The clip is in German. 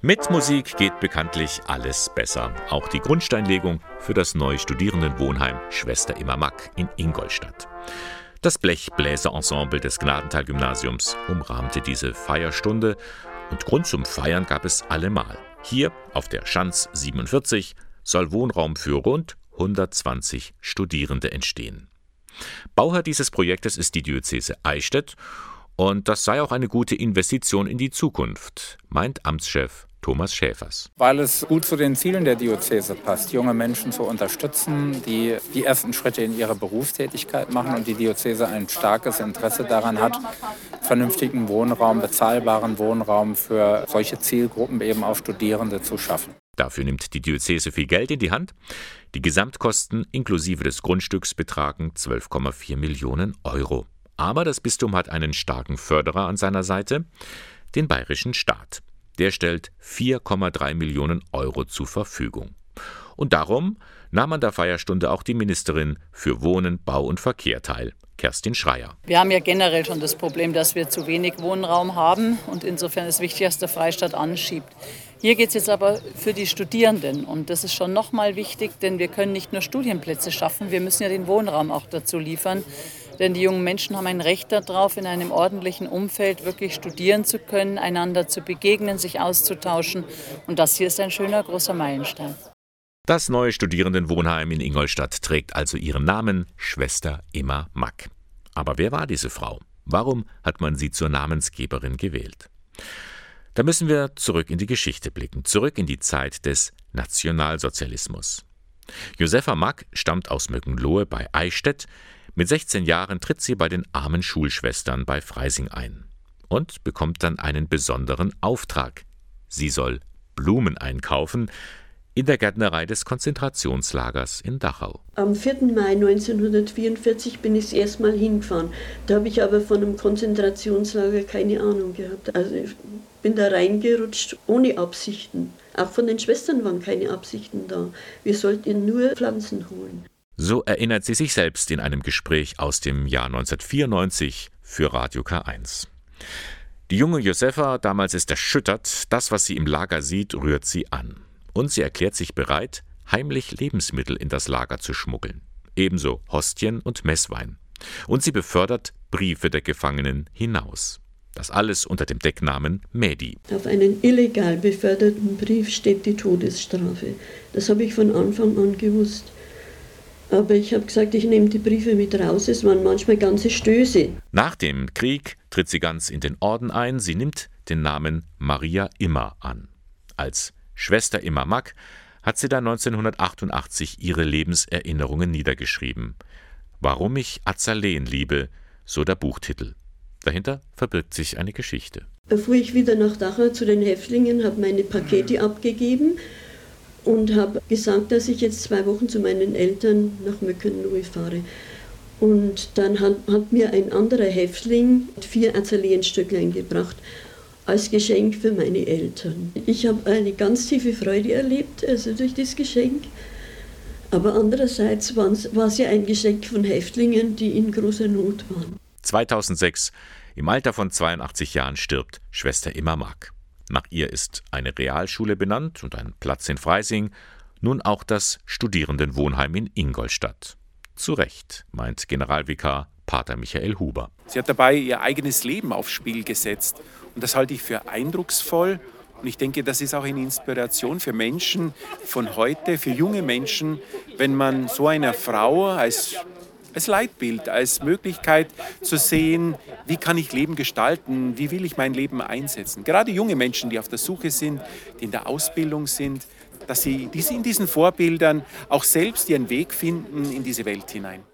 Mit Musik geht bekanntlich alles besser. Auch die Grundsteinlegung für das neue Studierendenwohnheim Schwester Immer Mack in Ingolstadt. Das Blechbläserensemble des Gnadental-Gymnasiums umrahmte diese Feierstunde und Grund zum Feiern gab es allemal. Hier auf der Schanz 47 soll Wohnraum für rund 120 Studierende entstehen. Bauherr dieses Projektes ist die Diözese Eichstätt und das sei auch eine gute Investition in die Zukunft, meint Amtschef Thomas Schäfers. Weil es gut zu den Zielen der Diözese passt, junge Menschen zu unterstützen, die die ersten Schritte in ihre Berufstätigkeit machen und die Diözese ein starkes Interesse daran hat, vernünftigen Wohnraum, bezahlbaren Wohnraum für solche Zielgruppen eben auch Studierende zu schaffen. Dafür nimmt die Diözese viel Geld in die Hand. Die Gesamtkosten inklusive des Grundstücks betragen 12,4 Millionen Euro. Aber das Bistum hat einen starken Förderer an seiner Seite, den bayerischen Staat. Der stellt 4,3 Millionen Euro zur Verfügung. Und darum nahm an der Feierstunde auch die Ministerin für Wohnen, Bau und Verkehr teil, Kerstin Schreier. Wir haben ja generell schon das Problem, dass wir zu wenig Wohnraum haben und insofern ist wichtig, dass der Freistaat anschiebt. Hier geht es jetzt aber für die Studierenden und das ist schon nochmal wichtig, denn wir können nicht nur Studienplätze schaffen, wir müssen ja den Wohnraum auch dazu liefern. Denn die jungen Menschen haben ein Recht darauf, in einem ordentlichen Umfeld wirklich studieren zu können, einander zu begegnen, sich auszutauschen. Und das hier ist ein schöner großer Meilenstein. Das neue Studierendenwohnheim in Ingolstadt trägt also ihren Namen Schwester Emma Mack. Aber wer war diese Frau? Warum hat man sie zur Namensgeberin gewählt? Da müssen wir zurück in die Geschichte blicken, zurück in die Zeit des Nationalsozialismus. Josefa Mack stammt aus Möckenlohe bei Eichstätt, mit 16 Jahren tritt sie bei den armen Schulschwestern bei Freising ein und bekommt dann einen besonderen Auftrag. Sie soll Blumen einkaufen in der Gärtnerei des Konzentrationslagers in Dachau. Am 4. Mai 1944 bin ich das erste hingefahren. Da habe ich aber von einem Konzentrationslager keine Ahnung gehabt. Also ich bin da reingerutscht ohne Absichten. Auch von den Schwestern waren keine Absichten da. Wir sollten nur Pflanzen holen. So erinnert sie sich selbst in einem Gespräch aus dem Jahr 1994 für Radio K1. Die junge Josefa damals ist erschüttert, das, was sie im Lager sieht, rührt sie an. Und sie erklärt sich bereit, heimlich Lebensmittel in das Lager zu schmuggeln. Ebenso Hostien und Messwein. Und sie befördert Briefe der Gefangenen hinaus. Das alles unter dem Decknamen Medi. Auf einen illegal beförderten Brief steht die Todesstrafe. Das habe ich von Anfang an gewusst. Aber ich habe gesagt, ich nehme die Briefe mit raus. Es waren manchmal ganze Stöße. Nach dem Krieg tritt sie ganz in den Orden ein. Sie nimmt den Namen Maria Immer an. Als Schwester Immer Mack hat sie dann 1988 ihre Lebenserinnerungen niedergeschrieben. Warum ich Azaleen liebe, so der Buchtitel. Dahinter verbirgt sich eine Geschichte. Da fuhr ich wieder nach Dachau zu den Häftlingen, habe meine Pakete abgegeben und habe gesagt, dass ich jetzt zwei Wochen zu meinen Eltern nach Möckenlohe fahre. Und dann hat, hat, mir ein anderer Häftling vier Azaleenstücklein gebracht als Geschenk für meine Eltern. Ich habe eine ganz tiefe Freude erlebt, also durch das Geschenk. Aber andererseits war es ja ein Geschenk von Häftlingen, die in großer Not waren. 2006, im Alter von 82 Jahren, stirbt Schwester Immer Mack. Nach ihr ist eine Realschule benannt und ein Platz in Freising, nun auch das Studierendenwohnheim in Ingolstadt. Zu Recht, meint Generalvikar Pater Michael Huber. Sie hat dabei ihr eigenes Leben aufs Spiel gesetzt. Und das halte ich für eindrucksvoll. Und ich denke, das ist auch eine Inspiration für Menschen von heute, für junge Menschen, wenn man so einer Frau als als Leitbild, als Möglichkeit zu sehen, wie kann ich Leben gestalten, wie will ich mein Leben einsetzen. Gerade junge Menschen, die auf der Suche sind, die in der Ausbildung sind, dass sie in diesen Vorbildern auch selbst ihren Weg finden in diese Welt hinein.